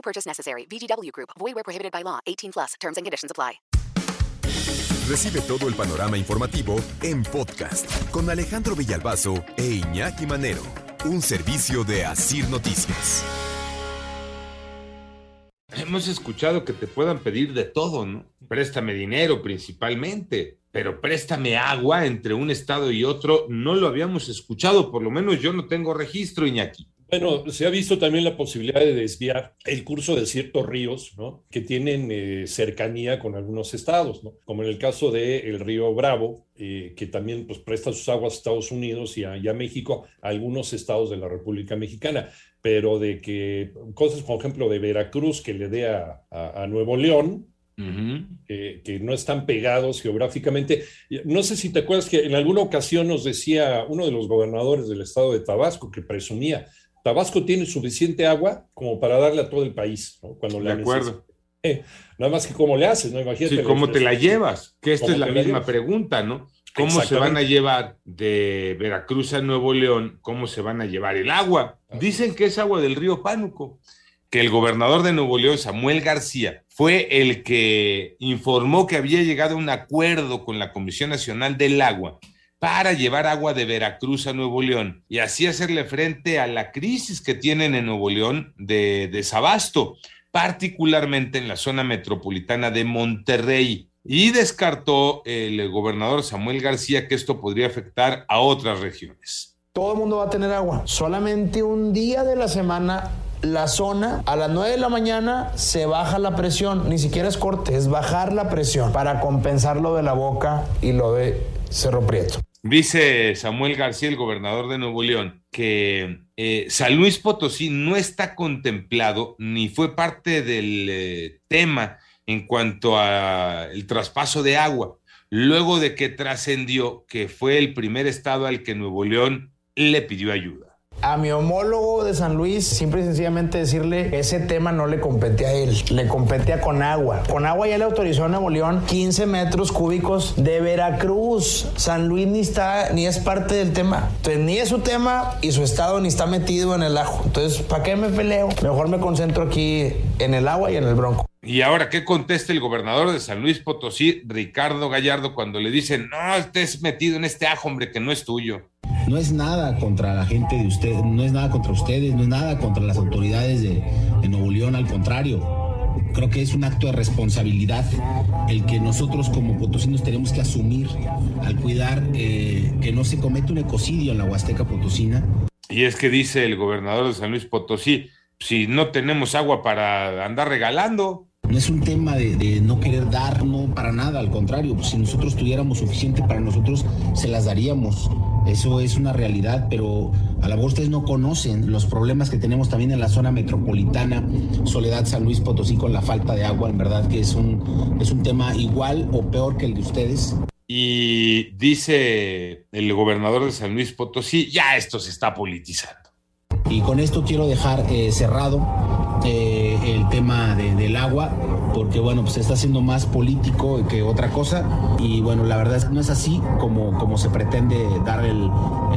No purchase necessary. VGW Group. Void where prohibited by law. 18 plus. Terms and conditions apply. Recibe todo el panorama informativo en podcast con Alejandro Villalbazo e Iñaki Manero. Un servicio de Asir Noticias. Hemos escuchado que te puedan pedir de todo, ¿no? Préstame dinero principalmente, pero préstame agua entre un estado y otro. No lo habíamos escuchado, por lo menos yo no tengo registro, Iñaki. Bueno, se ha visto también la posibilidad de desviar el curso de ciertos ríos, ¿no? Que tienen eh, cercanía con algunos estados, ¿no? Como en el caso del río Bravo, eh, que también pues, presta sus aguas a Estados Unidos y a, y a México, a algunos estados de la República Mexicana. Pero de que cosas, por ejemplo, de Veracruz que le dé a, a, a Nuevo León, que, no están pegados geográficamente. No sé si te acuerdas que en alguna ocasión nos decía uno de los gobernadores del estado de Tabasco que presumía, Tabasco tiene suficiente agua como para darle a todo el país, ¿no? Cuando de acuerdo. Eh, nada más que cómo le haces, ¿no? Imagínate. Sí, cómo te la llevas, que esta es la misma la pregunta, ¿no? ¿Cómo se van a llevar de Veracruz a Nuevo León? ¿Cómo se van a llevar el agua? Dicen que es agua del río Pánuco, que el gobernador de Nuevo León, Samuel García, fue el que informó que había llegado a un acuerdo con la Comisión Nacional del Agua para llevar agua de Veracruz a Nuevo León y así hacerle frente a la crisis que tienen en Nuevo León de desabasto, particularmente en la zona metropolitana de Monterrey. Y descartó el gobernador Samuel García que esto podría afectar a otras regiones. Todo el mundo va a tener agua. Solamente un día de la semana la zona, a las 9 de la mañana se baja la presión, ni siquiera es corte, es bajar la presión para compensar lo de la boca y lo de Cerro Prieto. Dice Samuel García, el gobernador de Nuevo León, que eh, San Luis Potosí no está contemplado ni fue parte del eh, tema en cuanto al traspaso de agua, luego de que trascendió que fue el primer estado al que Nuevo León le pidió ayuda a mi homólogo de San Luis, simple y sencillamente decirle, ese tema no le compete a él, le compete a Conagua. Conagua ya le autorizó a Nuevo León 15 metros cúbicos de Veracruz. San Luis ni está, ni es parte del tema. Entonces, ni es su tema y su estado ni está metido en el ajo. Entonces, ¿para qué me peleo? Mejor me concentro aquí en el agua y en el bronco. Y ahora, ¿qué contesta el gobernador de San Luis Potosí, Ricardo Gallardo, cuando le dicen, no estés metido en este ajo, hombre, que no es tuyo? No es nada contra la gente de ustedes, no es nada contra ustedes, no es nada contra las autoridades de, de Nuevo León, al contrario. Creo que es un acto de responsabilidad el que nosotros como potosinos tenemos que asumir al cuidar eh, que no se cometa un ecocidio en la Huasteca Potosina. Y es que dice el gobernador de San Luis Potosí, si no tenemos agua para andar regalando, no es un tema de, de, no querer dar, no para nada, al contrario, si nosotros tuviéramos suficiente para nosotros, se las daríamos. Eso es una realidad, pero a la mejor ustedes no conocen los problemas que tenemos también en la zona metropolitana, Soledad, San Luis Potosí, con la falta de agua, en verdad que es un, es un tema igual o peor que el de ustedes. Y dice el gobernador de San Luis Potosí, ya esto se está politizando. Y con esto quiero dejar eh, cerrado eh, el tema de, del agua, porque bueno, pues está haciendo más político que otra cosa. Y bueno, la verdad es que no es así como, como se pretende dar el,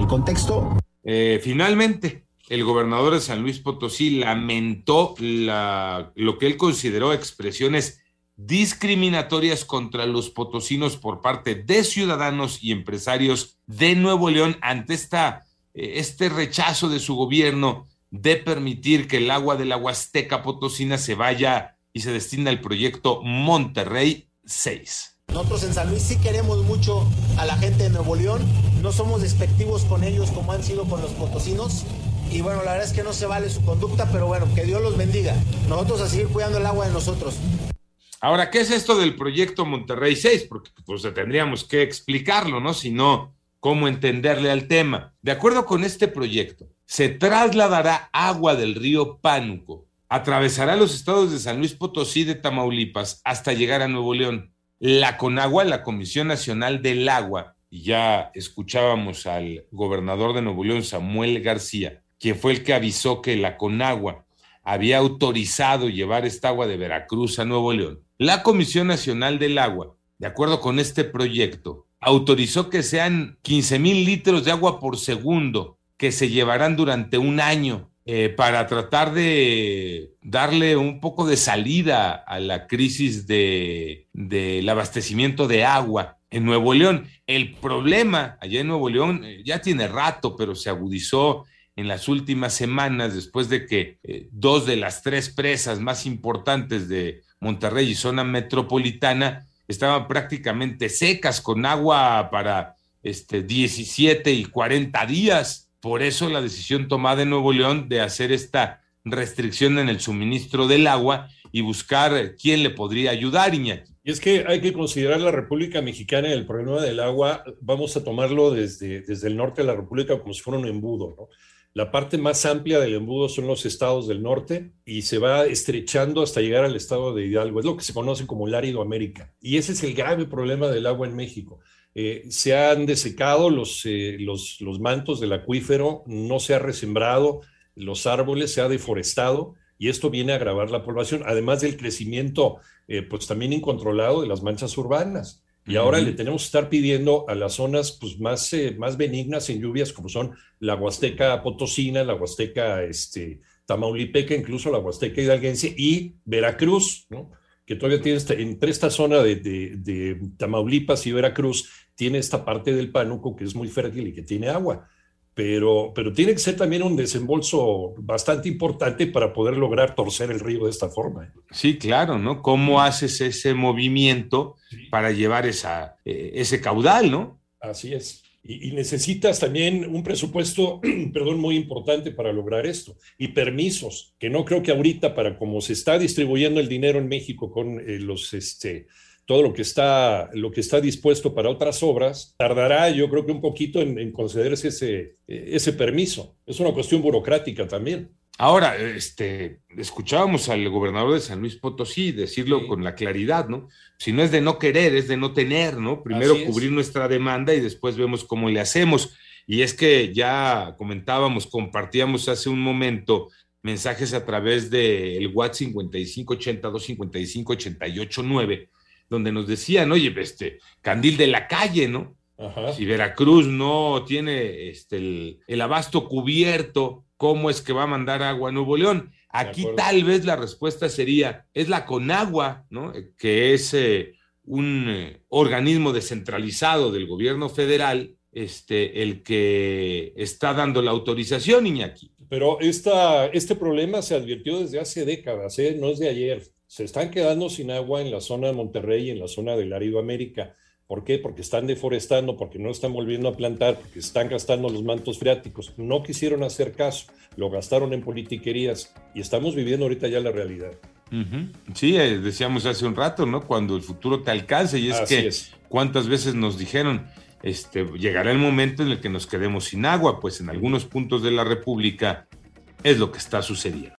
contexto. Eh, finalmente, el gobernador de San Luis Potosí lamentó la, lo que él consideró expresiones discriminatorias contra los potosinos por parte de ciudadanos y empresarios de Nuevo León ante esta, este rechazo de su gobierno de permitir que el agua de la Huasteca Potosina se vaya y se destina al proyecto Monterrey 6. Nosotros en San Luis sí queremos mucho a la gente de Nuevo León, no somos despectivos con ellos como han sido con los potosinos. Y bueno, la verdad es que no se vale su conducta, pero bueno, que Dios los bendiga. Nosotros a seguir cuidando el agua de nosotros. Ahora, ¿qué es esto del proyecto Monterrey 6? Porque pues tendríamos que explicarlo, ¿no? Si no, ¿cómo entenderle al tema? De acuerdo con este proyecto, se trasladará agua del río Pánuco atravesará los estados de San Luis Potosí de Tamaulipas hasta llegar a Nuevo León. La CONAGUA, la Comisión Nacional del Agua, y ya escuchábamos al gobernador de Nuevo León, Samuel García, quien fue el que avisó que la CONAGUA había autorizado llevar esta agua de Veracruz a Nuevo León. La Comisión Nacional del Agua, de acuerdo con este proyecto, autorizó que sean 15 mil litros de agua por segundo que se llevarán durante un año eh, para tratar de darle un poco de salida a la crisis del de, abastecimiento de agua en Nuevo León. El problema allá en Nuevo León eh, ya tiene rato, pero se agudizó en las últimas semanas después de que eh, dos de las tres presas más importantes de Monterrey y zona metropolitana estaban prácticamente secas con agua para este, 17 y 40 días. Por eso la decisión tomada en Nuevo León de hacer esta restricción en el suministro del agua y buscar quién le podría ayudar, Iñaki. Y es que hay que considerar la República Mexicana y el problema del agua, vamos a tomarlo desde, desde el norte de la República como si fuera un embudo, ¿no? La parte más amplia del embudo son los estados del norte y se va estrechando hasta llegar al estado de Hidalgo. Es lo que se conoce como el árido América. Y ese es el grave problema del agua en México. Eh, se han desecado los, eh, los, los, mantos del acuífero, no se ha resembrado los árboles, se ha deforestado y esto viene a agravar la población, además del crecimiento eh, pues también incontrolado de las manchas urbanas. Y ahora le tenemos que estar pidiendo a las zonas pues, más, más benignas en lluvias, como son la Huasteca Potosina, la Huasteca este, Tamaulipeca, incluso la Huasteca Hidalguense y Veracruz, ¿no? que todavía tiene entre esta zona de, de, Tamaulipas y Veracruz, tiene esta parte del Pánuco que es muy fértil y que tiene agua. Pero, pero tiene que ser también un desembolso bastante importante para poder lograr torcer el río de esta forma. ¿eh? Sí, claro, ¿no? ¿Cómo haces ese movimiento para llevar esa, eh, ese caudal, ¿no? Así es. Y, necesitas también un presupuesto, perdón, muy importante para lograr esto. Y permisos, que no creo que ahorita, para cómo se está distribuyendo el dinero en México con eh, los, este, todo lo que, está, lo que está dispuesto para otras obras, tardará yo creo que un poquito en, en concederse ese, ese permiso. Es una cuestión burocrática también. Ahora, este, escuchábamos al gobernador de San Luis Potosí decirlo con la claridad, ¿no? Si no es de no querer, es de no tener, ¿no? Primero cubrir nuestra demanda y después vemos cómo le hacemos. Y es que ya comentábamos, compartíamos hace un momento mensajes a través del WhatsApp 5582 55 donde nos decían, oye, este, candil de la calle, ¿no? Si Veracruz no tiene este, el abasto cubierto cómo es que va a mandar agua a Nuevo León. Aquí tal vez la respuesta sería, es la Conagua, ¿no? que es eh, un eh, organismo descentralizado del gobierno federal, este, el que está dando la autorización, Iñaki. Pero esta, este problema se advirtió desde hace décadas, ¿eh? no es de ayer. Se están quedando sin agua en la zona de Monterrey y en la zona del Árido América. ¿Por qué? Porque están deforestando, porque no están volviendo a plantar, porque están gastando los mantos freáticos. No quisieron hacer caso, lo gastaron en politiquerías y estamos viviendo ahorita ya la realidad. Sí, eh, decíamos hace un rato, ¿no? Cuando el futuro te alcance y es que cuántas veces nos dijeron, este, llegará el momento en el que nos quedemos sin agua, pues en algunos puntos de la República es lo que está sucediendo.